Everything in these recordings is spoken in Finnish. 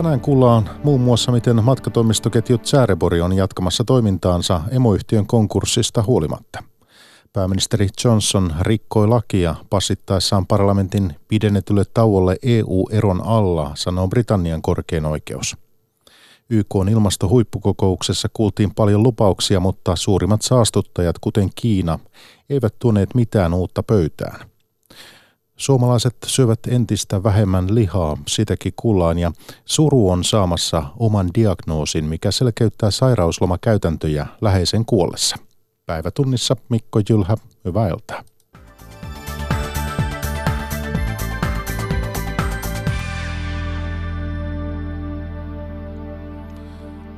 Tänään kuullaan muun muassa, miten matkatoimistoketjut Säärebori on jatkamassa toimintaansa emoyhtiön konkurssista huolimatta. Pääministeri Johnson rikkoi lakia passittaessaan parlamentin pidennetylle tauolle EU-eron alla, sanoo Britannian korkein oikeus. YK on ilmastohuippukokouksessa kuultiin paljon lupauksia, mutta suurimmat saastuttajat, kuten Kiina, eivät tuoneet mitään uutta pöytään. Suomalaiset syövät entistä vähemmän lihaa, sitäkin kuullaan, ja suru on saamassa oman diagnoosin, mikä selkeyttää sairauslomakäytäntöjä läheisen kuollessa. Päivätunnissa Mikko Jylhä, hyvää iltaa.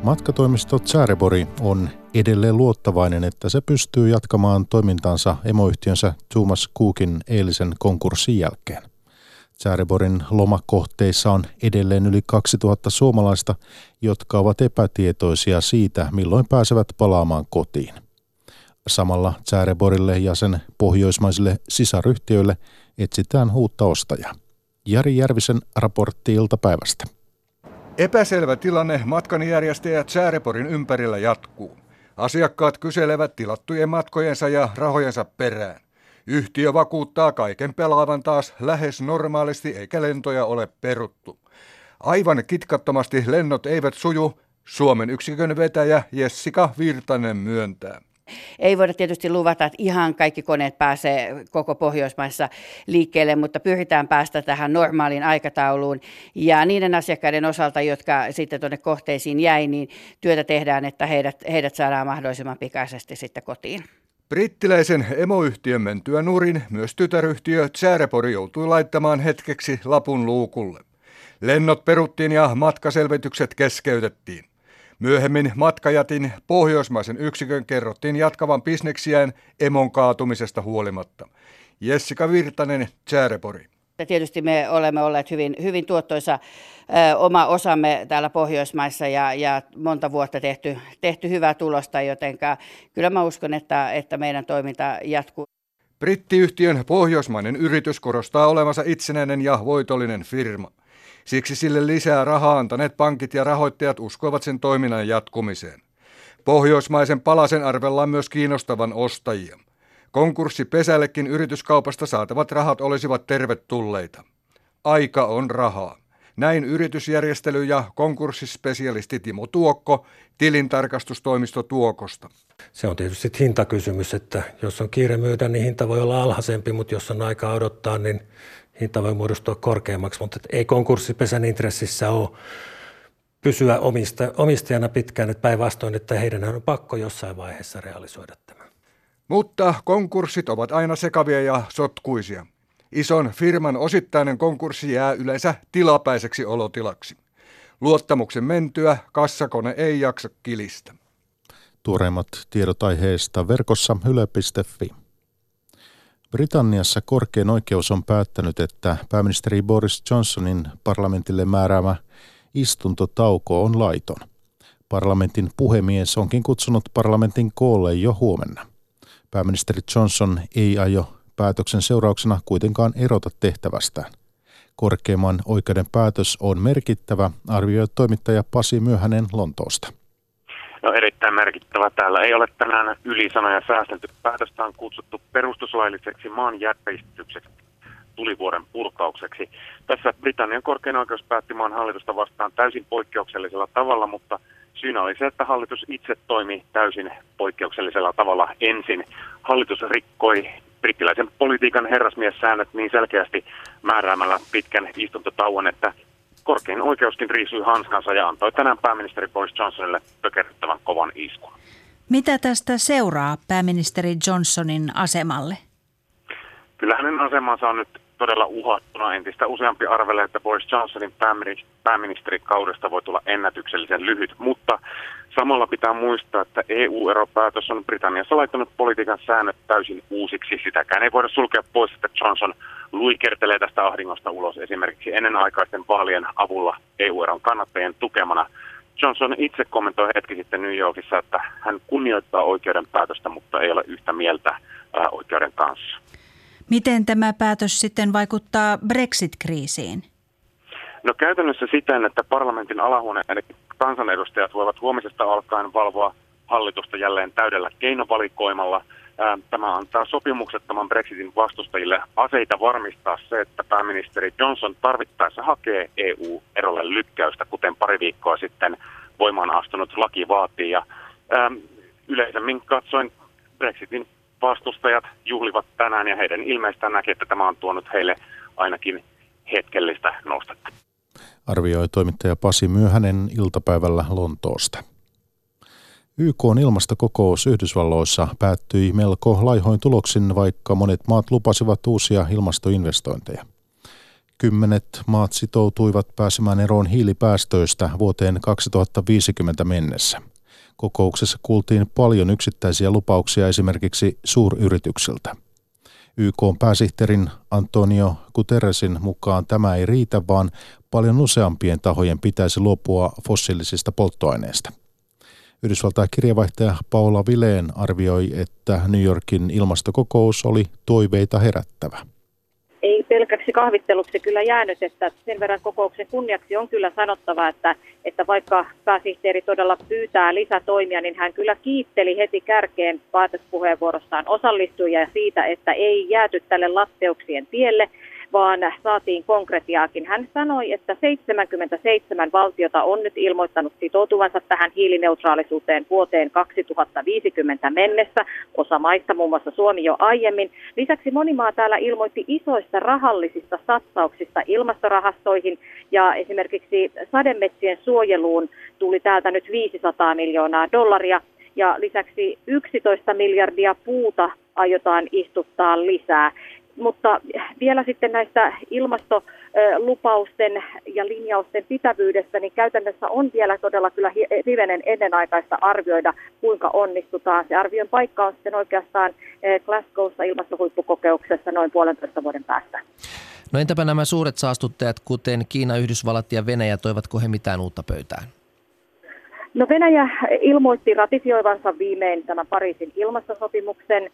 Matkatoimisto Tsäärebori on edelleen luottavainen, että se pystyy jatkamaan toimintansa emoyhtiönsä Thomas Cookin eilisen konkurssin jälkeen. Tsäreborin lomakohteissa on edelleen yli 2000 suomalaista, jotka ovat epätietoisia siitä, milloin pääsevät palaamaan kotiin. Samalla Tsääreborille ja sen pohjoismaisille sisaryhtiöille etsitään uutta ostajaa. Jari Järvisen raportti iltapäivästä. Epäselvä tilanne matkanjärjestäjät Sääreporin ympärillä jatkuu. Asiakkaat kyselevät tilattujen matkojensa ja rahojensa perään. Yhtiö vakuuttaa kaiken pelaavan taas lähes normaalisti eikä lentoja ole peruttu. Aivan kitkattomasti lennot eivät suju, Suomen yksikön vetäjä Jessica Virtanen myöntää. Ei voida tietysti luvata, että ihan kaikki koneet pääsee koko Pohjoismaissa liikkeelle, mutta pyritään päästä tähän normaaliin aikatauluun. Ja niiden asiakkaiden osalta, jotka sitten tuonne kohteisiin jäi, niin työtä tehdään, että heidät, heidät saadaan mahdollisimman pikaisesti sitten kotiin. Brittiläisen emoyhtiön mentyä nurin myös tytäryhtiö Tsärepori joutui laittamaan hetkeksi lapun luukulle. Lennot peruttiin ja matkaselvitykset keskeytettiin. Myöhemmin matkajatin pohjoismaisen yksikön kerrottiin jatkavan bisneksiään emon kaatumisesta huolimatta. Jessica Virtanen, Tsärepori. Tietysti me olemme olleet hyvin, hyvin tuottoisa ö, oma osamme täällä Pohjoismaissa ja, ja monta vuotta tehty, tehty hyvää tulosta, joten kyllä mä uskon, että, että meidän toiminta jatkuu. Brittiyhtiön pohjoismainen yritys korostaa olevansa itsenäinen ja voitollinen firma. Siksi sille lisää rahaa antaneet pankit ja rahoittajat uskovat sen toiminnan jatkumiseen. Pohjoismaisen palasen arvellaan myös kiinnostavan ostajia. Konkurssipesällekin yrityskaupasta saatavat rahat olisivat tervetulleita. Aika on rahaa. Näin yritysjärjestely- ja konkurssispesialisti Timo Tuokko tilintarkastustoimisto Tuokosta. Se on tietysti hintakysymys, että jos on kiire myydä, niin hinta voi olla alhaisempi, mutta jos on aika odottaa, niin hinta voi muodostua korkeammaksi, mutta ei konkurssipesän intressissä ole pysyä omista, omistajana pitkään, että päinvastoin, että heidän on pakko jossain vaiheessa realisoida tämä. Mutta konkurssit ovat aina sekavia ja sotkuisia. Ison firman osittainen konkurssi jää yleensä tilapäiseksi olotilaksi. Luottamuksen mentyä kassakone ei jaksa kilistä. Tuoreimmat tiedot aiheesta verkossa yle.fi. Britanniassa korkein oikeus on päättänyt, että pääministeri Boris Johnsonin parlamentille määräämä istuntotauko on laiton. Parlamentin puhemies onkin kutsunut parlamentin koolle jo huomenna. Pääministeri Johnson ei aio päätöksen seurauksena kuitenkaan erota tehtävästään. Korkeimman oikeuden päätös on merkittävä, arvioi toimittaja Pasi Myöhänen Lontoosta. No erittäin merkittävä. Täällä ei ole tänään ylisanoja säästelty. Päätöstä on kutsuttu perustuslailliseksi maan jätteistykseksi tulivuoren purkaukseksi. Tässä Britannian korkein oikeus päätti maan hallitusta vastaan täysin poikkeuksellisella tavalla, mutta syynä oli se, että hallitus itse toimi täysin poikkeuksellisella tavalla ensin. Hallitus rikkoi brittiläisen politiikan herrasmiessäännöt niin selkeästi määräämällä pitkän istuntotauon, että korkein oikeuskin riisui hanskansa ja antoi tänään pääministeri Boris Johnsonille pökerryttävän kovan iskun. Mitä tästä seuraa pääministeri Johnsonin asemalle? Kyllä hänen asemansa on nyt todella uhattuna. Entistä useampi arvelee, että Boris Johnsonin pääministerikaudesta voi tulla ennätyksellisen lyhyt, mutta samalla pitää muistaa, että EU-eropäätös on Britanniassa laittanut politiikan säännöt täysin uusiksi. Sitäkään ei voida sulkea pois, että Johnson luikertelee tästä ahdingosta ulos esimerkiksi ennenaikaisten vaalien avulla EU-eron kannattajien tukemana. Johnson itse kommentoi hetki sitten New Yorkissa, että hän kunnioittaa oikeuden päätöstä, mutta ei ole yhtä mieltä oikeuden kanssa. Miten tämä päätös sitten vaikuttaa Brexit-kriisiin? No käytännössä siten, että parlamentin alahuone eli kansanedustajat voivat huomisesta alkaen valvoa hallitusta jälleen täydellä keinovalikoimalla. Tämä antaa sopimuksettoman Brexitin vastustajille aseita varmistaa se, että pääministeri Johnson tarvittaessa hakee EU-erolle lykkäystä, kuten pari viikkoa sitten voimaan astunut laki vaatii. Ja, ähm, yleisemmin katsoen Brexitin vastustajat juhlivat tänään ja heidän ilmeistään näki, että tämä on tuonut heille ainakin hetkellistä nostetta. Arvioi toimittaja Pasi Myöhänen iltapäivällä Lontoosta. YK on ilmastokokous Yhdysvalloissa päättyi melko laihoin tuloksin, vaikka monet maat lupasivat uusia ilmastoinvestointeja. Kymmenet maat sitoutuivat pääsemään eroon hiilipäästöistä vuoteen 2050 mennessä. Kokouksessa kuultiin paljon yksittäisiä lupauksia esimerkiksi suuryrityksiltä. YK pääsihteerin Antonio Guterresin mukaan tämä ei riitä, vaan paljon useampien tahojen pitäisi luopua fossiilisista polttoaineista. Yhdysvaltain kirjavaihtaja Paula Vileen arvioi, että New Yorkin ilmastokokous oli toiveita herättävä ei pelkäksi kahvitteluksi kyllä jäänyt, että sen verran kokouksen kunniaksi on kyllä sanottava, että, että vaikka pääsihteeri todella pyytää lisätoimia, niin hän kyllä kiitteli heti kärkeen päätöspuheenvuorossaan osallistujia siitä, että ei jääty tälle latteuksien tielle, vaan saatiin konkretiaakin. Hän sanoi, että 77 valtiota on nyt ilmoittanut sitoutuvansa tähän hiilineutraalisuuteen vuoteen 2050 mennessä. Osa maista, muun muassa Suomi jo aiemmin. Lisäksi moni maa täällä ilmoitti isoista rahallisista satsauksista ilmastorahastoihin ja esimerkiksi sademetsien suojeluun tuli täältä nyt 500 miljoonaa dollaria ja lisäksi 11 miljardia puuta aiotaan istuttaa lisää. Mutta vielä sitten näistä ilmastolupausten ja linjausten pitävyydestä, niin käytännössä on vielä todella kyllä hivenen ennenaikaista arvioida, kuinka onnistutaan. Se arvion paikka on sitten oikeastaan eh, Glasgowssa ilmastohuippukokeuksessa noin puolentoista vuoden päästä. No entäpä nämä suuret saastuttajat, kuten Kiina, Yhdysvallat ja Venäjä, toivatko he mitään uutta pöytään? No Venäjä ilmoitti ratifioivansa viimein tämän Pariisin ilmastosopimuksen –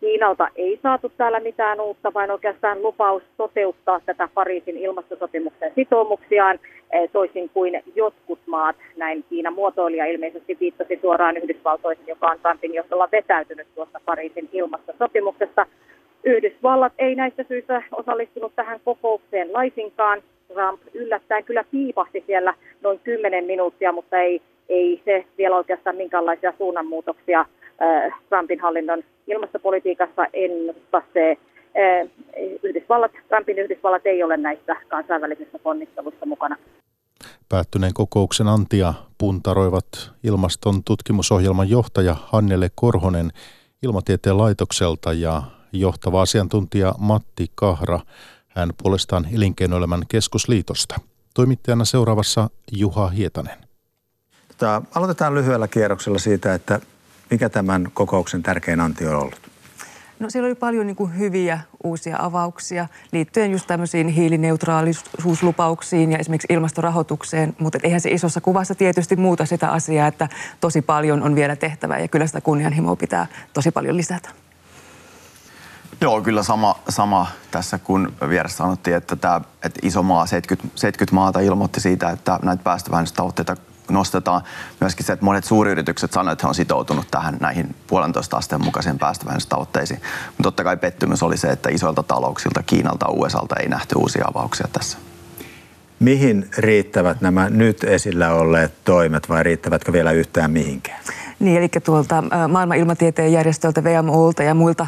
Kiinalta ei saatu täällä mitään uutta, vaan oikeastaan lupaus toteuttaa tätä Pariisin ilmastosopimuksen sitoumuksiaan, eh, toisin kuin jotkut maat. Näin Kiinan muotoilija ilmeisesti viittasi suoraan Yhdysvaltoihin, joka on Trumpin johdolla vetäytynyt tuosta Pariisin ilmastosopimuksesta. Yhdysvallat ei näistä syistä osallistunut tähän kokoukseen laisinkaan. Trump yllättäen kyllä piipahti siellä noin 10 minuuttia, mutta ei, ei se vielä oikeastaan minkäänlaisia suunnanmuutoksia Trumpin hallinnon ilmastopolitiikassa ennusta se Yhdysvallat, Trumpin Yhdysvallat ei ole näissä kansainvälisissä ponnistelussa mukana. Päättyneen kokouksen antia puntaroivat ilmaston tutkimusohjelman johtaja Hannele Korhonen Ilmatieteen laitokselta ja johtava asiantuntija Matti Kahra, hän puolestaan Elinkeinoelämän keskusliitosta. Toimittajana seuraavassa Juha Hietanen. Tota, aloitetaan lyhyellä kierroksella siitä, että mikä tämän kokouksen tärkein anti on ollut? No siellä oli paljon niin kuin hyviä uusia avauksia liittyen just tämmöisiin hiilineutraalisuuslupauksiin ja esimerkiksi ilmastorahoitukseen, mutta eihän se isossa kuvassa tietysti muuta sitä asiaa, että tosi paljon on vielä tehtävää ja kyllä sitä kunnianhimoa pitää tosi paljon lisätä. Joo, kyllä sama, sama tässä, kun vieressä sanottiin, että, tämä, että iso maa, 70, 70 maata ilmoitti siitä, että näitä päästövähennystavoitteita nostetaan myöskin se, että monet suuryritykset sanoivat, että he on sitoutunut tähän näihin puolentoista asteen mukaisiin päästövähennystavoitteisiin. Mutta totta kai pettymys oli se, että isoilta talouksilta, Kiinalta, USAlta ei nähty uusia avauksia tässä. Mihin riittävät nämä nyt esillä olleet toimet vai riittävätkö vielä yhtään mihinkään? Niin, eli tuolta maailman ilmatieteen järjestöltä, WMOlta ja muilta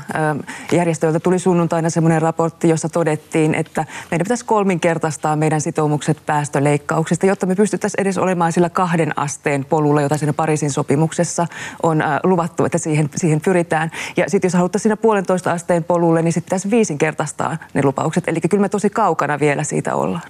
järjestöiltä tuli sunnuntaina semmoinen raportti, jossa todettiin, että meidän pitäisi kolminkertaistaa meidän sitoumukset päästöleikkauksista, jotta me pystyttäisiin edes olemaan sillä kahden asteen polulla, jota siinä Pariisin sopimuksessa on luvattu, että siihen, siihen pyritään. Ja sitten jos haluttaisiin siinä puolentoista asteen polulle, niin sitten pitäisi viisinkertaistaa ne lupaukset. Eli kyllä me tosi kaukana vielä siitä ollaan.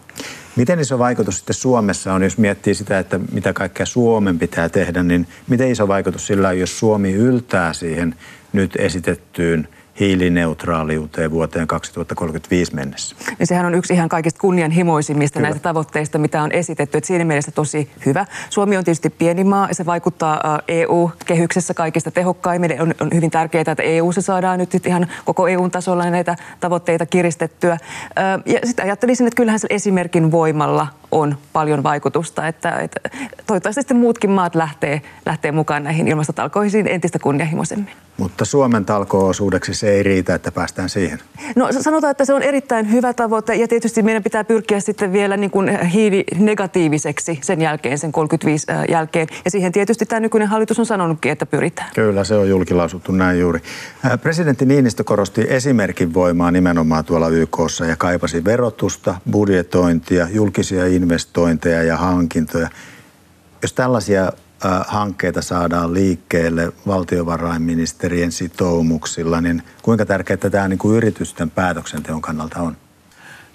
Miten iso vaikutus sitten Suomessa on, jos miettii sitä, että mitä kaikkea Suomen pitää tehdä, niin miten iso vaikutus sillä on, jos Suomi yltää siihen nyt esitettyyn hiilineutraaliuteen vuoteen 2035 mennessä. Ja sehän on yksi ihan kaikista kunnianhimoisimmista Kyllä. näistä tavoitteista, mitä on esitetty. Että siinä mielessä tosi hyvä. Suomi on tietysti pieni maa ja se vaikuttaa EU-kehyksessä kaikista tehokkaimmin. On, on hyvin tärkeää, että EU se saadaan nyt ihan koko EUn tasolla näitä tavoitteita kiristettyä. Ja sitten ajattelisin, että kyllähän se esimerkin voimalla on paljon vaikutusta. Että, että toivottavasti sitten muutkin maat lähtee, lähtee mukaan näihin ilmastotalkoisiin entistä kunnianhimoisemmin. Mutta Suomen talko-osuudeksi se ei riitä, että päästään siihen. No sanotaan, että se on erittäin hyvä tavoite ja tietysti meidän pitää pyrkiä sitten vielä niin kuin hiilinegatiiviseksi sen jälkeen, sen 35 jälkeen. Ja siihen tietysti tämä nykyinen hallitus on sanonutkin, että pyritään. Kyllä, se on julkilausuttu näin juuri. Presidentti Niinistö korosti esimerkin voimaa nimenomaan tuolla YKssa ja kaipasi verotusta, budjetointia, julkisia investointeja ja hankintoja. Jos tällaisia hankkeita saadaan liikkeelle valtiovarainministerien sitoumuksilla, niin kuinka tärkeää tämä niin kuin yritysten päätöksenteon kannalta on?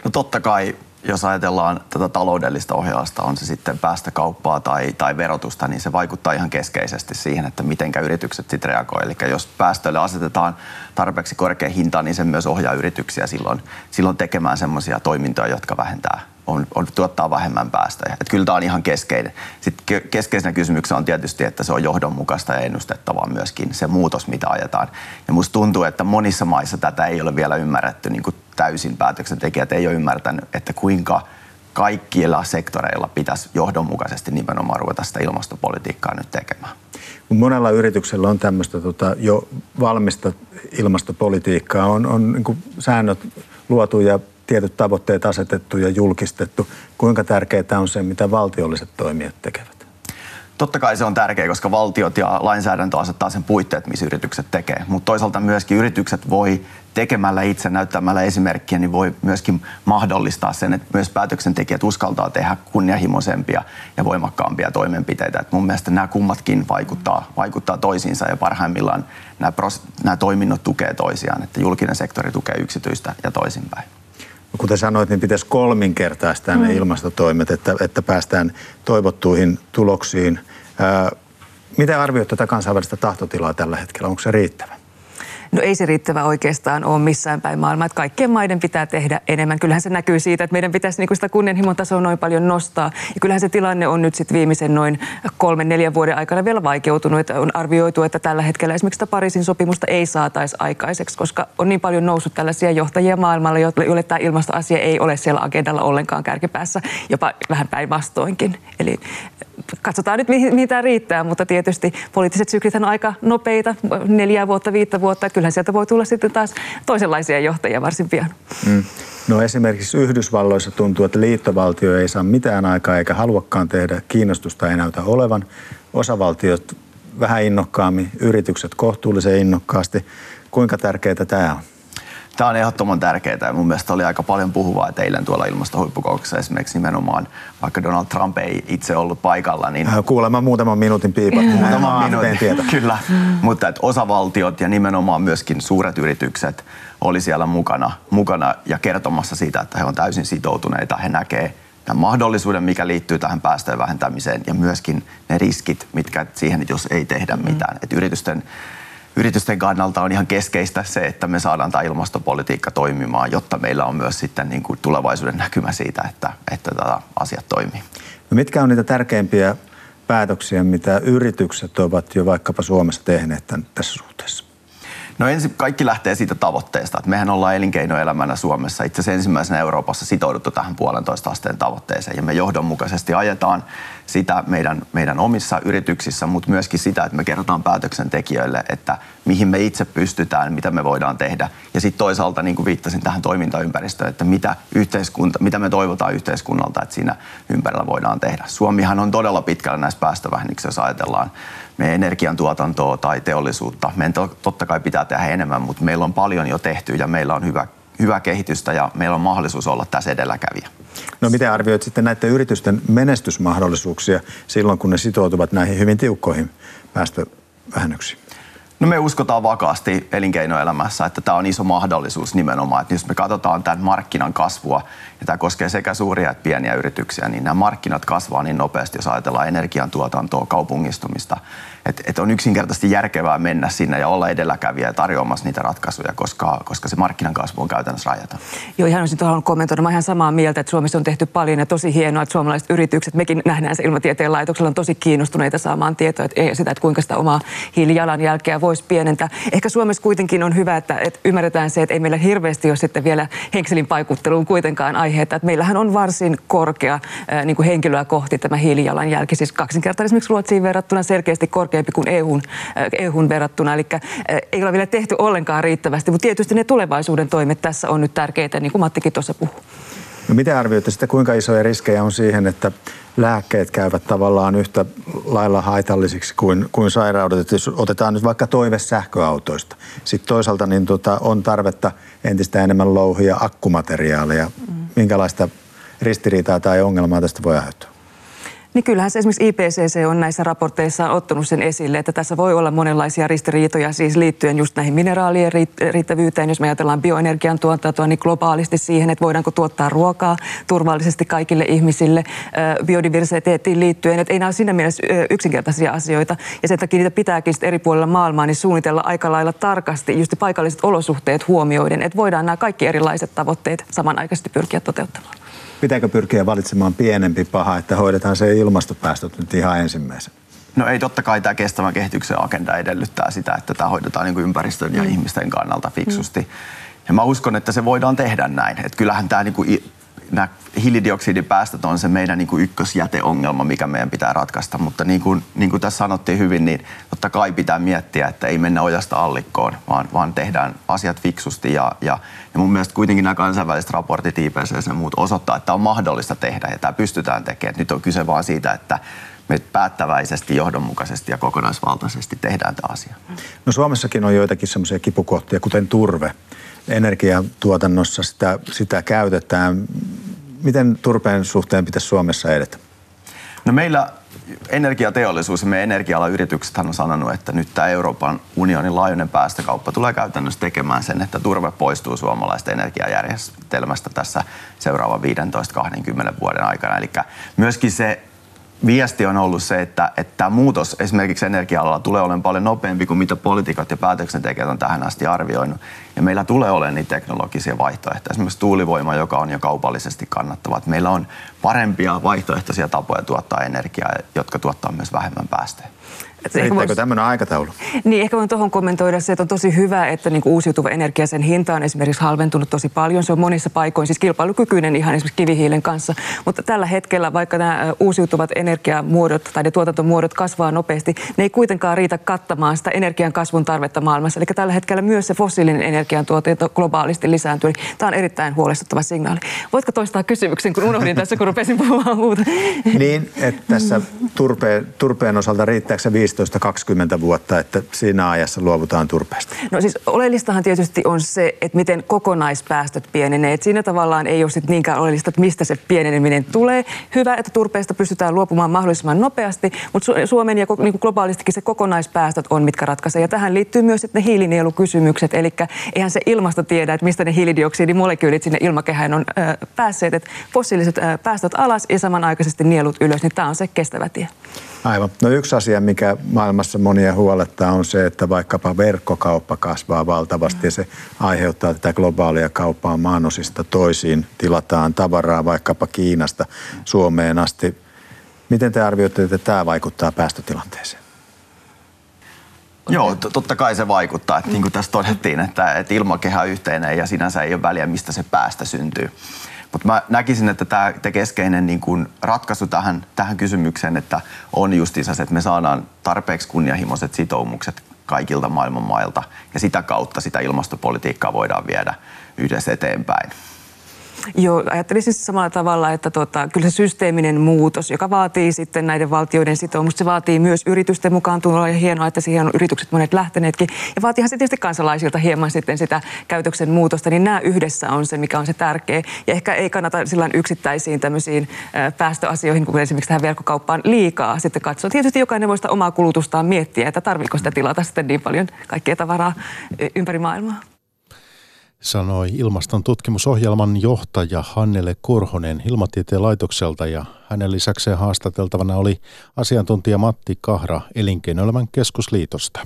No totta kai, jos ajatellaan tätä taloudellista ohjausta, on se sitten päästökauppaa tai, tai verotusta, niin se vaikuttaa ihan keskeisesti siihen, että miten yritykset sitten reagoivat. Eli jos päästöille asetetaan tarpeeksi korkea hinta, niin se myös ohjaa yrityksiä silloin, silloin tekemään sellaisia toimintoja, jotka vähentää on, on tuottaa vähemmän päästöjä. Että kyllä tämä on ihan keskeinen. Sitten keskeisenä kysymyksenä on tietysti, että se on johdonmukaista ja ennustettavaa myöskin se muutos, mitä ajetaan. Ja musta tuntuu, että monissa maissa tätä ei ole vielä ymmärretty niin kuin täysin päätöksentekijät ei ole ymmärtänyt, että kuinka kaikilla sektoreilla pitäisi johdonmukaisesti nimenomaan ruveta sitä ilmastopolitiikkaa nyt tekemään. Monella yrityksellä on tämmöistä tota, jo valmista ilmastopolitiikkaa, on, on niin säännöt luotu ja tietyt tavoitteet asetettu ja julkistettu. Kuinka tärkeää on se, mitä valtiolliset toimijat tekevät? Totta kai se on tärkeää, koska valtiot ja lainsäädäntö asettaa sen puitteet, missä yritykset tekee. Mutta toisaalta myöskin yritykset voi tekemällä itse, näyttämällä esimerkkiä, niin voi myöskin mahdollistaa sen, että myös päätöksentekijät uskaltaa tehdä kunnianhimoisempia ja voimakkaampia toimenpiteitä. Et mun mielestä nämä kummatkin vaikuttaa, vaikuttaa toisiinsa ja parhaimmillaan nämä, pros, nämä toiminnot tukee toisiaan, että julkinen sektori tukee yksityistä ja toisinpäin kuten sanoit, niin pitäisi kolminkertaistaa mm. ne ilmastotoimet, että, että päästään toivottuihin tuloksiin. Ää, miten arvioit tätä kansainvälistä tahtotilaa tällä hetkellä? Onko se riittävä? No ei se riittävä oikeastaan ole missään päin maailmaa, että kaikkien maiden pitää tehdä enemmän. Kyllähän se näkyy siitä, että meidän pitäisi niin sitä kunnianhimon tasoa noin paljon nostaa. Ja kyllähän se tilanne on nyt sitten viimeisen noin kolmen, neljän vuoden aikana vielä vaikeutunut. Että on arvioitu, että tällä hetkellä esimerkiksi sitä Pariisin sopimusta ei saataisi aikaiseksi, koska on niin paljon noussut tällaisia johtajia maailmalla, joille tämä ilmastoasia ei ole siellä agendalla ollenkaan kärkipäässä, jopa vähän päinvastoinkin. Eli katsotaan nyt, mihin, mihin tämä riittää, mutta tietysti poliittiset syklit on aika nopeita, neljä vuotta, viittä vuotta. Kyllähän sieltä voi tulla sitten taas toisenlaisia johtajia varsin pian. Mm. No esimerkiksi Yhdysvalloissa tuntuu, että liittovaltio ei saa mitään aikaa eikä haluakaan tehdä. Kiinnostusta ei näytä olevan. Osavaltiot vähän innokkaammin, yritykset kohtuullisen innokkaasti. Kuinka tärkeää tämä on? Tämä on ehdottoman tärkeää ja mun mielestä oli aika paljon puhuvaa eilen tuolla ilmastohuippukouksessa esimerkiksi nimenomaan, vaikka Donald Trump ei itse ollut paikalla. Niin... Äh, kuulemma muutaman minuutin piipat. Muutaman minuutin, tieto. kyllä. Mutta että osavaltiot ja nimenomaan myöskin suuret yritykset oli siellä mukana, mukana ja kertomassa siitä, että he on täysin sitoutuneita. He näkee tämän mahdollisuuden, mikä liittyy tähän päästöjen vähentämiseen ja myöskin ne riskit, mitkä siihen, jos ei tehdä mitään. Mm. Että yritysten yritysten kannalta on ihan keskeistä se, että me saadaan tämä ilmastopolitiikka toimimaan, jotta meillä on myös sitten niin kuin tulevaisuuden näkymä siitä, että, että tätä asiat toimii. No mitkä on niitä tärkeimpiä päätöksiä, mitä yritykset ovat jo vaikkapa Suomessa tehneet tämän, tässä suhteessa? No ensin kaikki lähtee siitä tavoitteesta, että mehän ollaan elinkeinoelämänä Suomessa itse asiassa ensimmäisenä Euroopassa sitouduttu tähän puolentoista asteen tavoitteeseen ja me johdonmukaisesti ajetaan sitä meidän, meidän omissa yrityksissä, mutta myöskin sitä, että me kerrotaan päätöksentekijöille, että mihin me itse pystytään, mitä me voidaan tehdä. Ja sitten toisaalta, niin kuin viittasin tähän toimintaympäristöön, että mitä, yhteiskunta, mitä me toivotaan yhteiskunnalta, että siinä ympärillä voidaan tehdä. Suomihan on todella pitkällä näissä päästövähennyksissä, jos ajatellaan meidän energiantuotantoa tai teollisuutta. Meidän to, totta kai pitää tehdä enemmän, mutta meillä on paljon jo tehty ja meillä on hyvä, hyvä kehitystä ja meillä on mahdollisuus olla tässä edelläkävijä. No miten arvioit sitten näiden yritysten menestysmahdollisuuksia silloin, kun ne sitoutuvat näihin hyvin tiukkoihin päästövähennyksiin? No me uskotaan vakaasti elinkeinoelämässä, että tämä on iso mahdollisuus nimenomaan. Että jos me katsotaan tämän markkinan kasvua, ja tämä koskee sekä suuria että pieniä yrityksiä, niin nämä markkinat kasvaa niin nopeasti, jos ajatellaan energiantuotantoa, kaupungistumista, että, että on yksinkertaisesti järkevää mennä sinne ja olla edelläkävijä ja tarjoamassa niitä ratkaisuja, koska, koska se markkinan kasvu on käytännössä rajata. Joo, ihan olisin tuohon kommentoida. Mä ihan samaa mieltä, että Suomessa on tehty paljon ja tosi hienoa, että suomalaiset yritykset, mekin nähdään se ilmatieteen laitoksella, on tosi kiinnostuneita saamaan tietoa että, sitä, että kuinka sitä omaa hiilijalanjälkeä voisi pienentää. Ehkä Suomessa kuitenkin on hyvä, että, että ymmärretään se, että ei meillä hirveästi ole sitten vielä henkselin paikutteluun kuitenkaan aiheita. Että meillähän on varsin korkea niin kuin henkilöä kohti tämä hiilijalanjälki, siis kaksinkertainen esimerkiksi Ruotsiin verrattuna selkeästi korkeampi kuin EUn, EUn verrattuna. Eli ei ole vielä tehty ollenkaan riittävästi, mutta tietysti ne tulevaisuuden toimet tässä on nyt tärkeitä, niin kuin Mattikin tuossa puhui. No miten arvioitte sitä, kuinka isoja riskejä on siihen, että lääkkeet käyvät tavallaan yhtä lailla haitallisiksi kuin, kuin sairaudet. Että jos otetaan nyt vaikka toive sähköautoista. Sitten toisaalta niin tota, on tarvetta entistä enemmän louhia akkumateriaaleja. Mm. Minkälaista ristiriitaa tai ongelmaa tästä voi aiheuttaa? Niin kyllähän se esimerkiksi IPCC on näissä raporteissa ottanut sen esille, että tässä voi olla monenlaisia ristiriitoja siis liittyen just näihin mineraalien riittävyyteen. Jos me ajatellaan bioenergian tuotantoa, niin globaalisti siihen, että voidaanko tuottaa ruokaa turvallisesti kaikille ihmisille biodiversiteettiin liittyen. Että ei nämä ole siinä mielessä yksinkertaisia asioita. Ja sen takia niitä pitääkin eri puolilla maailmaa niin suunnitella aika lailla tarkasti just paikalliset olosuhteet huomioiden, että voidaan nämä kaikki erilaiset tavoitteet samanaikaisesti pyrkiä toteuttamaan. Pitääkö pyrkiä valitsemaan pienempi paha, että hoidetaan se ilmastopäästöt nyt ihan ensimmäisen? No ei, totta kai tämä kestävän kehityksen agenda edellyttää sitä, että tämä hoidetaan niin kuin ympäristön ja mm. ihmisten kannalta fiksusti. Mm. Ja mä uskon, että se voidaan tehdä näin. Että kyllähän tämä niin kuin nämä hiilidioksidipäästöt on se meidän niin kuin ykkösjäteongelma, mikä meidän pitää ratkaista. Mutta niin kuin, niin kuin tässä sanottiin hyvin, niin totta kai pitää miettiä, että ei mennä ojasta allikkoon, vaan, vaan tehdään asiat fiksusti. Ja, ja, ja mun mielestä kuitenkin nämä kansainväliset raportit, IPCC ja muut osoittaa, että on mahdollista tehdä ja tämä pystytään tekemään. Nyt on kyse vaan siitä, että me päättäväisesti, johdonmukaisesti ja kokonaisvaltaisesti tehdään tämä asia. No Suomessakin on joitakin semmoisia kipukohtia, kuten turve energiatuotannossa sitä, sitä käytetään. Miten turpeen suhteen pitäisi Suomessa edetä? No meillä energiateollisuus ja meidän energia yritykset on sanonut, että nyt tämä Euroopan unionin laajuinen päästökauppa tulee käytännössä tekemään sen, että turve poistuu suomalaista energiajärjestelmästä tässä seuraavan 15-20 vuoden aikana. Eli myöskin se viesti on ollut se, että, että tämä muutos esimerkiksi energia-alalla tulee olemaan paljon nopeampi kuin mitä poliitikot ja päätöksentekijät on tähän asti arvioinut. Ja meillä tulee olemaan niitä teknologisia vaihtoehtoja. Esimerkiksi tuulivoima, joka on jo kaupallisesti kannattava. Meillä on parempia vaihtoehtoisia tapoja tuottaa energiaa, jotka tuottaa myös vähemmän päästöjä. Riittääkö tämmöinen aikataulu? Niin, ehkä voin tuohon kommentoida se, että on tosi hyvä, että niin uusiutuva energia, sen hinta on esimerkiksi halventunut tosi paljon. Se on monissa paikoin siis kilpailukykyinen ihan esimerkiksi kivihiilen kanssa. Mutta tällä hetkellä, vaikka nämä uusiutuvat energiamuodot tai ne tuotantomuodot kasvaa nopeasti, ne ei kuitenkaan riitä kattamaan sitä energian kasvun tarvetta maailmassa. Eli tällä hetkellä myös se fossiilinen energiantuotanto globaalisti lisääntyy. Tämä on erittäin huolestuttava signaali. Voitko toistaa kysymyksen, kun unohdin tässä, kun rupesin puhumaan muuta? Niin, että tässä turpeen, turpeen osalta riittääkö se 15-20 vuotta, että siinä ajassa luovutaan turpeesta? No siis oleellistahan tietysti on se, että miten kokonaispäästöt pienenee. Et siinä tavallaan ei ole sit niinkään oleellista, että mistä se pieneneminen tulee. Hyvä, että turpeesta pystytään luopumaan mahdollisimman nopeasti, mutta Suomen ja niin globaalistikin se kokonaispäästöt on, mitkä ratkaisee. Ja tähän liittyy myös sitten ne hiilinielukysymykset, eli eihän se ilmasto tiedä, että mistä ne hiilidioksidimolekyylit sinne ilmakehään on ö, päässeet. Että fossiiliset ö, päästöt alas ja samanaikaisesti nielut ylös, niin tämä on se kestävä tie. Aivan. No yksi asia, mikä maailmassa monia huolettaa, on se, että vaikkapa verkkokauppa kasvaa valtavasti ja se aiheuttaa tätä globaalia kauppaa maanosista toisiin. Tilataan tavaraa vaikkapa Kiinasta Suomeen asti. Miten te arvioitte, että tämä vaikuttaa päästötilanteeseen? Joo, totta kai se vaikuttaa. Että niin kuin tässä todettiin, että, että ilmakehä on yhteinen ja sinänsä ei ole väliä, mistä se päästä syntyy. Mutta mä näkisin, että tämä keskeinen niin kun ratkaisu tähän, tähän kysymykseen, että on justiinsa se, että me saadaan tarpeeksi kunnianhimoiset sitoumukset kaikilta maailman mailta ja sitä kautta sitä ilmastopolitiikkaa voidaan viedä yhdessä eteenpäin. Joo, ajattelisin samalla tavalla, että tota, kyllä systeeminen muutos, joka vaatii sitten näiden valtioiden sitoumusta, se vaatii myös yritysten mukaan tuloa ja hienoa, että siihen on yritykset monet lähteneetkin. Ja vaatiihan se tietysti kansalaisilta hieman sitten sitä käytöksen muutosta, niin nämä yhdessä on se, mikä on se tärkeä. Ja ehkä ei kannata sillä yksittäisiin tämmöisiin päästöasioihin, kuten esimerkiksi tähän verkkokauppaan, liikaa sitten katsoa. Tietysti jokainen voi sitä omaa kulutustaan miettiä, että tarviiko sitä tilata sitten niin paljon kaikkea tavaraa ympäri maailmaa sanoi ilmaston tutkimusohjelman johtaja Hannele Korhonen Ilmatieteen laitokselta ja hänen lisäkseen haastateltavana oli asiantuntija Matti Kahra Elinkeinoelämän keskusliitosta.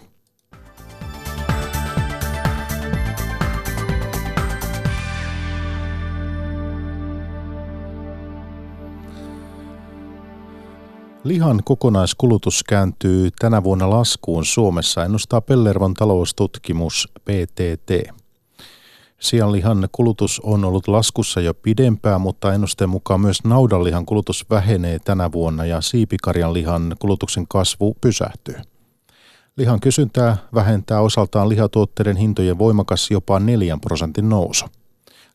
Lihan kokonaiskulutus kääntyy tänä vuonna laskuun Suomessa, ennustaa Pellervon taloustutkimus PTT. Sianlihan kulutus on ollut laskussa jo pidempään, mutta ennusteen mukaan myös naudanlihan kulutus vähenee tänä vuonna ja siipikarjan lihan kulutuksen kasvu pysähtyy. Lihan kysyntää vähentää osaltaan lihatuotteiden hintojen voimakas jopa 4 prosentin nousu.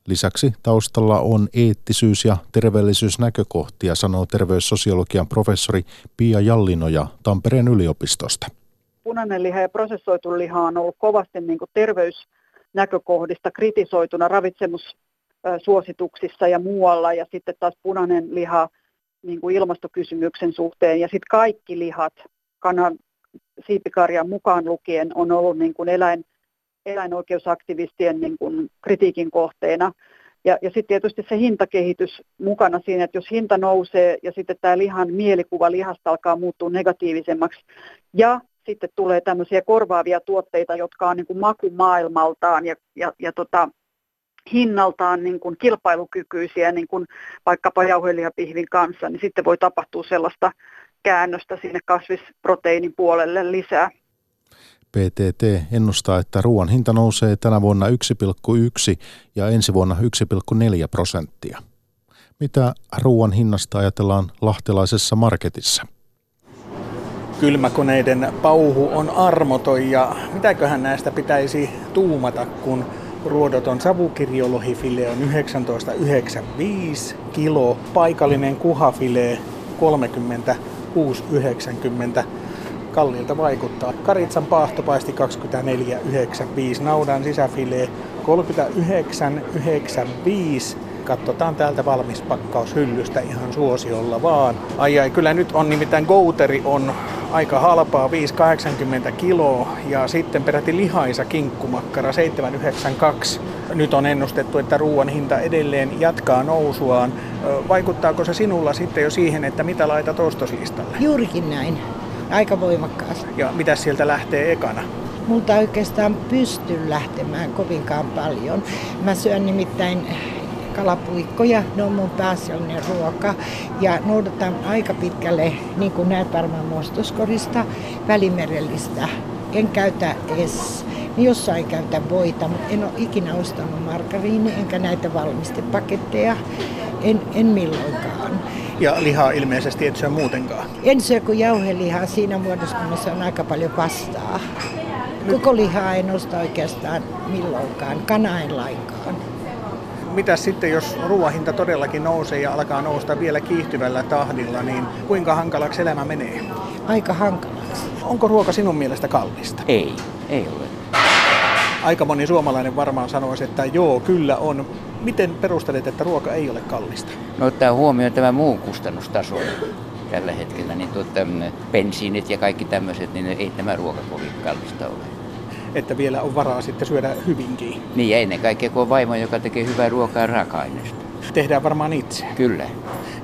Lisäksi taustalla on eettisyys- ja terveellisyysnäkökohtia, sanoo terveyssosiologian professori Pia Jallinoja Tampereen yliopistosta. Punainen liha ja prosessoitu liha on ollut kovasti niin terveys näkökohdista kritisoituna ravitsemussuosituksissa ja muualla ja sitten taas punainen liha niin kuin ilmastokysymyksen suhteen ja sitten kaikki lihat kanan siipikarjan mukaan lukien on ollut niin kuin eläin, eläinoikeusaktivistien niin kuin kritiikin kohteena. Ja, ja sitten tietysti se hintakehitys mukana siinä, että jos hinta nousee ja sitten tämä lihan mielikuva lihasta alkaa muuttua negatiivisemmaksi ja sitten tulee tämmöisiä korvaavia tuotteita, jotka on niin kuin makumaailmaltaan ja, ja, ja tota, hinnaltaan niin kuin kilpailukykyisiä, niin kuin vaikkapa jauhelihapihvin kanssa, niin sitten voi tapahtua sellaista käännöstä sinne kasvisproteiinin puolelle lisää. PTT ennustaa, että ruoan hinta nousee tänä vuonna 1,1 ja ensi vuonna 1,4 prosenttia. Mitä ruoan hinnasta ajatellaan lahtelaisessa marketissa? Kylmäkoneiden pauhu on armoton ja mitäköhän näistä pitäisi tuumata, kun ruodoton savukirjolohifile on 19,95 kilo, paikallinen kuhafile 36,90 kalliilta vaikuttaa. Karitsan paahtopaisti 24,95, naudan sisäfile 39,95 Katsotaan täältä valmis pakkaus hyllystä ihan suosiolla vaan. Ai ai, kyllä nyt on nimittäin Gouteri on aika halpaa, 5,80 kiloa ja sitten peräti lihaisa kinkkumakkara 7,92. Nyt on ennustettu, että ruoan hinta edelleen jatkaa nousuaan. Vaikuttaako se sinulla sitten jo siihen, että mitä laitat ostoslistalle? Juurikin näin. Aika voimakkaasti. Ja mitä sieltä lähtee ekana? Multa oikeastaan pysty lähtemään kovinkaan paljon. Mä syön nimittäin kalapuikkoja, ne on mun pääasiallinen ruoka. Ja noudatan aika pitkälle, niin kuin näet varmaan mostoskorista, välimerellistä. En käytä edes niin jossain käytä voita, mutta en ole ikinä ostanut margariini enkä näitä valmistepaketteja. En, en milloinkaan. Ja lihaa ilmeisesti et syö muutenkaan? En syö kuin jauhelihaa siinä muodossa, kun se on aika paljon pastaa. Koko lihaa en osta oikeastaan milloinkaan, kana en lainkaan mitä sitten, jos ruoahinta todellakin nousee ja alkaa nousta vielä kiihtyvällä tahdilla, niin kuinka hankalaksi elämä menee? Aika hankalaksi. Onko ruoka sinun mielestä kallista? Ei, ei ole. Aika moni suomalainen varmaan sanoisi, että joo, kyllä on. Miten perustelet, että ruoka ei ole kallista? No ottaa huomioon tämä muu kustannustaso tällä hetkellä, niin tuota, bensiinit ja kaikki tämmöiset, niin ei tämä ruoka kovin kallista ole että vielä on varaa sitten syödä hyvinkin. Niin ja ennen kaikkea kun on vaimo, joka tekee hyvää ruokaa raaka-aineesta. Tehdään varmaan itse. Kyllä.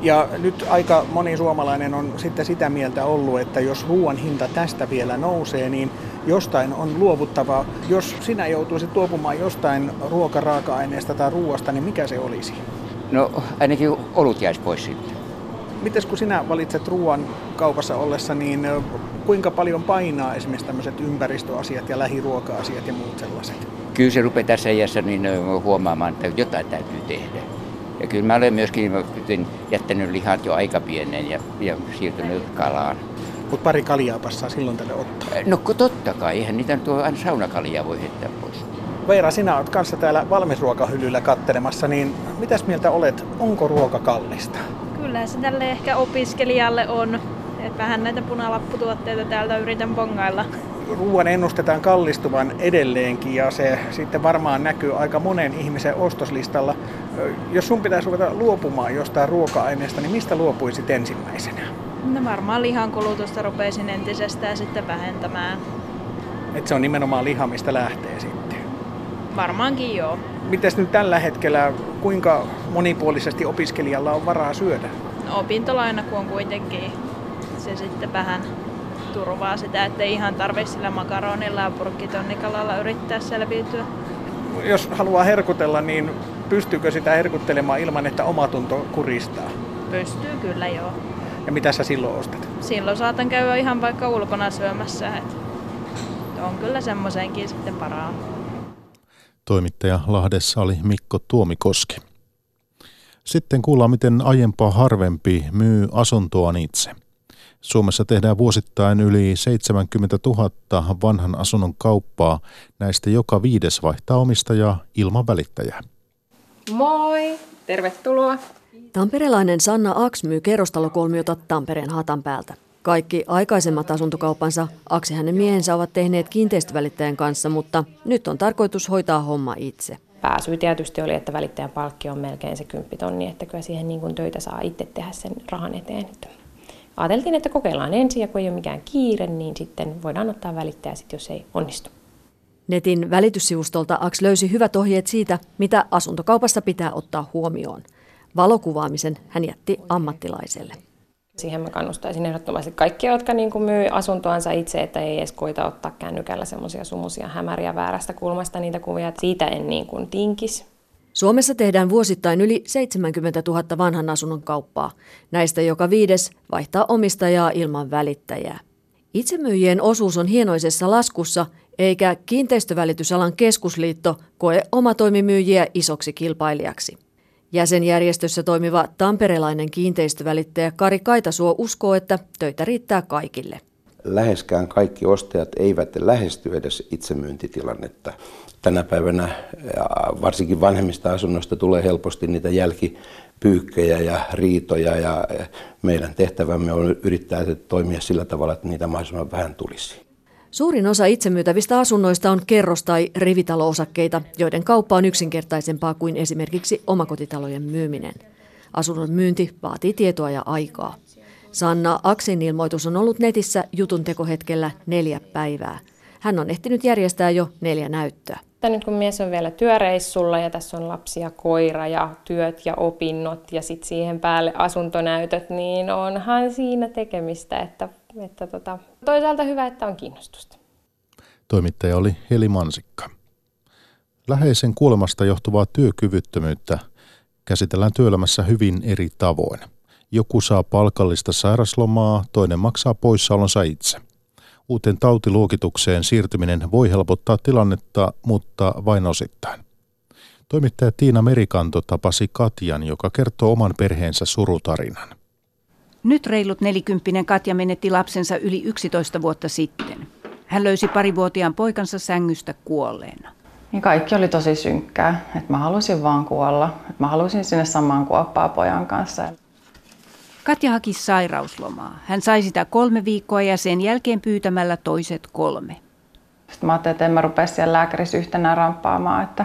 Ja nyt aika moni suomalainen on sitten sitä mieltä ollut, että jos ruoan hinta tästä vielä nousee, niin jostain on luovuttava. Jos sinä joutuisit luopumaan jostain ruokaraaka-aineesta tai ruoasta, niin mikä se olisi? No ainakin olut jäisi pois sitten. Mites kun sinä valitset ruoan kaupassa ollessa, niin kuinka paljon painaa esimerkiksi tämmöiset ympäristöasiat ja lähiruoka-asiat ja muut sellaiset? Kyllä se rupeaa tässä iässä niin huomaamaan, että jotain täytyy tehdä. Ja kyllä mä olen myöskin jättänyt lihat jo aika pienen ja, ja siirtynyt kalaan. Mutta pari kaljaa passaa silloin tälle ottaa? No totta kai, eihän niitä nyt aina saunakaljaa voi heittää pois. Veera, sinä olet kanssa täällä valmisruokahyllyllä kattelemassa, niin mitäs mieltä olet, onko ruoka kallista? Kyllä se tälle ehkä opiskelijalle on. Et vähän näitä punalapputuotteita täältä yritän bongailla. Ruoan ennustetaan kallistuvan edelleenkin ja se sitten varmaan näkyy aika monen ihmisen ostoslistalla. Jos sun pitäisi ruveta luopumaan jostain ruoka-aineesta, niin mistä luopuisit ensimmäisenä? No varmaan lihan kulutusta rupeisin entisestään sitten vähentämään. Et se on nimenomaan liha, mistä lähtee sitten? Varmaankin joo. Mites nyt tällä hetkellä, kuinka monipuolisesti opiskelijalla on varaa syödä? No, opintolaina kun on kuitenkin se sitten vähän turvaa sitä, että ei ihan tarvitse sillä makaronilla ja purkkitonnikalalla yrittää selviytyä. Jos haluaa herkutella, niin pystyykö sitä herkuttelemaan ilman, että omatunto kuristaa? Pystyy kyllä joo. Ja mitä sä silloin ostat? Silloin saatan käydä ihan vaikka ulkona syömässä. Et on kyllä semmoisenkin sitten paraa. Toimittaja Lahdessa oli Mikko Tuomikoski. Sitten kuullaan, miten aiempaa harvempi myy asuntoaan itse. Suomessa tehdään vuosittain yli 70 000 vanhan asunnon kauppaa. Näistä joka viides vaihtaa omistajaa ilman välittäjää. Moi, tervetuloa. Tamperelainen Sanna Aks myy kerrostalokolmiota Tampereen hatan päältä. Kaikki aikaisemmat asuntokauppansa Aksi hänen miehensä ovat tehneet kiinteistövälittäjän kanssa, mutta nyt on tarkoitus hoitaa homma itse. Pääsyy tietysti oli, että välittäjän palkki on melkein se kymppitonni, että kyllä siihen niin kuin töitä saa itse tehdä sen rahan eteen. Ajateltiin, että kokeillaan ensin ja kun ei ole mikään kiire, niin sitten voidaan ottaa välittäjä, sit, jos ei onnistu. Netin välityssivustolta Aks löysi hyvät ohjeet siitä, mitä asuntokaupassa pitää ottaa huomioon. Valokuvaamisen hän jätti ammattilaiselle. Siihen mä kannustaisin ehdottomasti kaikkia, jotka niin kuin myy asuntoansa itse, että ei edes koita ottaa kännykällä semmoisia sumusia hämäriä väärästä kulmasta niitä kuvia. Siitä en niin kuin tinkis. Suomessa tehdään vuosittain yli 70 000 vanhan asunnon kauppaa. Näistä joka viides vaihtaa omistajaa ilman välittäjää. Itsemyyjien osuus on hienoisessa laskussa, eikä kiinteistövälitysalan keskusliitto koe omatoimimyyjiä isoksi kilpailijaksi. Jäsenjärjestössä toimiva tamperelainen kiinteistövälittäjä Kari Kaitasuo uskoo, että töitä riittää kaikille. Läheskään kaikki ostajat eivät lähesty edes itsemyyntitilannetta. Tänä päivänä varsinkin vanhemmista asunnoista tulee helposti niitä jälkipyykkejä ja riitoja ja meidän tehtävämme on yrittää toimia sillä tavalla, että niitä mahdollisimman vähän tulisi. Suurin osa itsemyytävistä asunnoista on kerros- tai rivitalo-osakkeita, joiden kauppa on yksinkertaisempaa kuin esimerkiksi omakotitalojen myyminen. Asunnon myynti vaatii tietoa ja aikaa. Sanna Aksin ilmoitus on ollut netissä jutun tekohetkellä neljä päivää. Hän on ehtinyt järjestää jo neljä näyttöä. Nyt kun mies on vielä työreissulla ja tässä on lapsi ja koira ja työt ja opinnot ja sitten siihen päälle asuntonäytöt, niin onhan siinä tekemistä, että että tota, toisaalta hyvä, että on kiinnostusta. Toimittaja oli Heli Mansikka. Läheisen kuolemasta johtuvaa työkyvyttömyyttä käsitellään työelämässä hyvin eri tavoin. Joku saa palkallista sairaslomaa, toinen maksaa poissaolonsa itse. Uuteen tautiluokitukseen siirtyminen voi helpottaa tilannetta, mutta vain osittain. Toimittaja Tiina Merikanto tapasi Katjan, joka kertoo oman perheensä surutarinan. Nyt reilut nelikymppinen Katja menetti lapsensa yli 11 vuotta sitten. Hän löysi parivuotiaan poikansa sängystä kuolleena. Niin kaikki oli tosi synkkää, että mä halusin vaan kuolla. Että mä halusin sinne samaan kuoppaa pojan kanssa. Katja haki sairauslomaa. Hän sai sitä kolme viikkoa ja sen jälkeen pyytämällä toiset kolme. Sitten mä ajattelin, että en mä rupea siellä lääkärissä yhtenään ramppaamaan. Että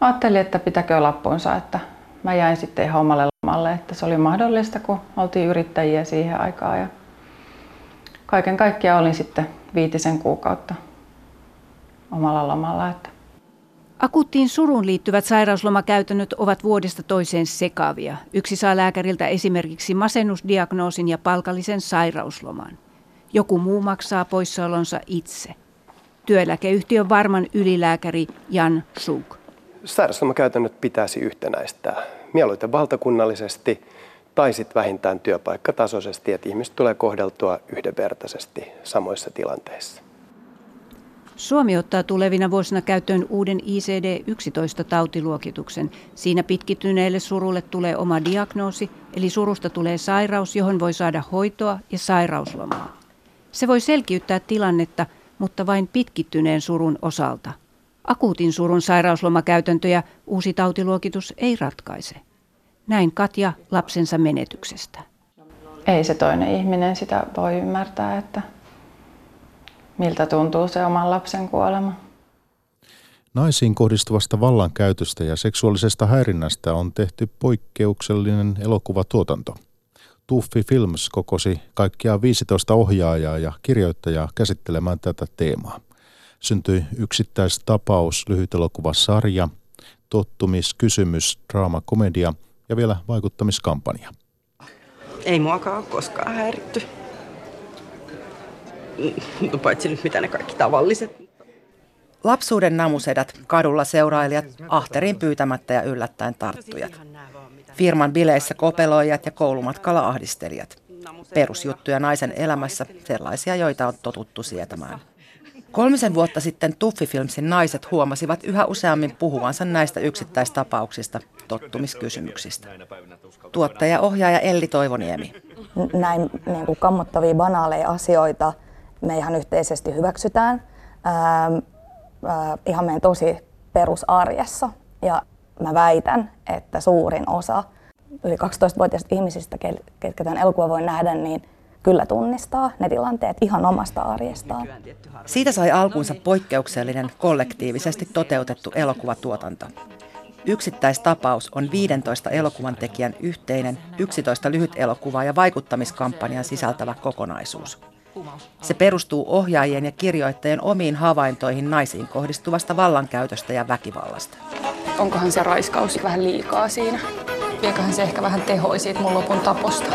ajattelin, että pitäkö lappunsa, että mä jäin sitten ihan omalle lomalle, että se oli mahdollista, kun oltiin yrittäjiä siihen aikaan. Ja kaiken kaikkiaan olin sitten viitisen kuukautta omalla lomalla. Että. Akuuttiin surun liittyvät sairauslomakäytännöt ovat vuodesta toiseen sekavia. Yksi saa lääkäriltä esimerkiksi masennusdiagnoosin ja palkallisen sairausloman. Joku muu maksaa poissaolonsa itse. Työeläkeyhtiön varman ylilääkäri Jan Suk. Sairauslomakäytännöt pitäisi yhtenäistää mieluiten valtakunnallisesti tai sitten vähintään työpaikkatasoisesti, että ihmiset tulee kohdeltua yhdenvertaisesti samoissa tilanteissa. Suomi ottaa tulevina vuosina käyttöön uuden ICD-11-tautiluokituksen. Siinä pitkittyneelle surulle tulee oma diagnoosi, eli surusta tulee sairaus, johon voi saada hoitoa ja sairauslomaa. Se voi selkiyttää tilannetta, mutta vain pitkittyneen surun osalta. Akuutin surun sairauslomakäytäntöjä uusi tautiluokitus ei ratkaise. Näin Katja lapsensa menetyksestä. Ei se toinen ihminen sitä voi ymmärtää, että miltä tuntuu se oman lapsen kuolema. Naisiin kohdistuvasta vallankäytöstä ja seksuaalisesta häirinnästä on tehty poikkeuksellinen elokuvatuotanto. Tuffi Films kokosi kaikkiaan 15 ohjaajaa ja kirjoittajaa käsittelemään tätä teemaa. Syntyi yksittäistapaus, lyhytelokuvasarja, tottumiskysymys, draamakomedia ja vielä vaikuttamiskampanja. Ei muakaan koskaan häiritty. No, paitsi nyt mitä ne kaikki tavalliset. Lapsuuden namusedät, kadulla seurailijat, ahteriin pyytämättä ja yllättäen tarttujat. Firman bileissä kopeloijat ja koulumatkalla ahdistelijat. Perusjuttuja naisen elämässä, sellaisia, joita on totuttu sietämään. Kolmisen vuotta sitten Tuffi Filmsin naiset huomasivat yhä useammin puhuvansa näistä yksittäistapauksista, tottumiskysymyksistä. Tuottaja-ohjaaja Elli Toivoniemi. Näin niin kuin kammottavia banaaleja asioita me ihan yhteisesti hyväksytään ää, ää, ihan meidän tosi perusarjessa. Ja mä väitän, että suurin osa yli 12-vuotiaista ihmisistä, ketkä tämän elokuvan voi nähdä, niin kyllä tunnistaa ne tilanteet ihan omasta arjestaan. Siitä sai alkunsa poikkeuksellinen, kollektiivisesti toteutettu elokuvatuotanto. Yksittäistapaus on 15 elokuvan tekijän yhteinen 11 lyhyt elokuvaa ja vaikuttamiskampanjan sisältävä kokonaisuus. Se perustuu ohjaajien ja kirjoittajien omiin havaintoihin naisiin kohdistuvasta vallankäytöstä ja väkivallasta. Onkohan se raiskaus vähän liikaa siinä? Vieköhän se ehkä vähän tehoi siitä mun lopun taposta?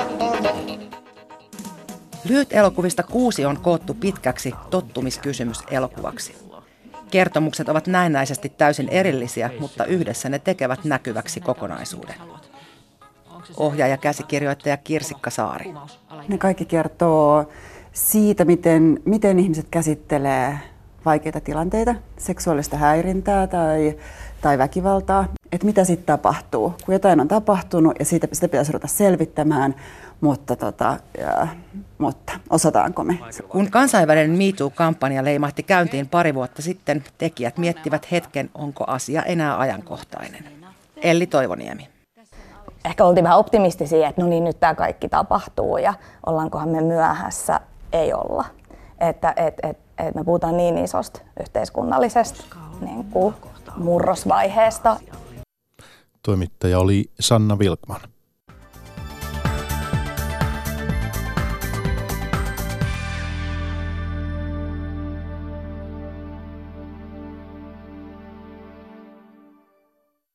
Lyhyt elokuvista kuusi on koottu pitkäksi tottumiskysymys elokuvaksi. Kertomukset ovat näennäisesti täysin erillisiä, mutta yhdessä ne tekevät näkyväksi kokonaisuuden. Ohjaaja käsikirjoittaja Kirsikka Saari. Ne kaikki kertoo siitä, miten, miten ihmiset käsittelee vaikeita tilanteita, seksuaalista häirintää tai, tai väkivaltaa, että mitä sitten tapahtuu, kun jotain on tapahtunut ja siitä sitä pitäisi ruveta selvittämään, mutta, tota, ja, mutta osataanko me? Kun kansainvälinen MeToo-kampanja leimahti käyntiin pari vuotta sitten, tekijät miettivät hetken, onko asia enää ajankohtainen. Elli Toivoniemi. Ehkä oltiin vähän optimistisia, että no niin, nyt tämä kaikki tapahtuu ja ollaankohan me myöhässä. Ei olla. Että et, et, et me puhutaan niin isosta yhteiskunnallisesta niin kuin murrosvaiheesta. Toimittaja oli Sanna Vilkman.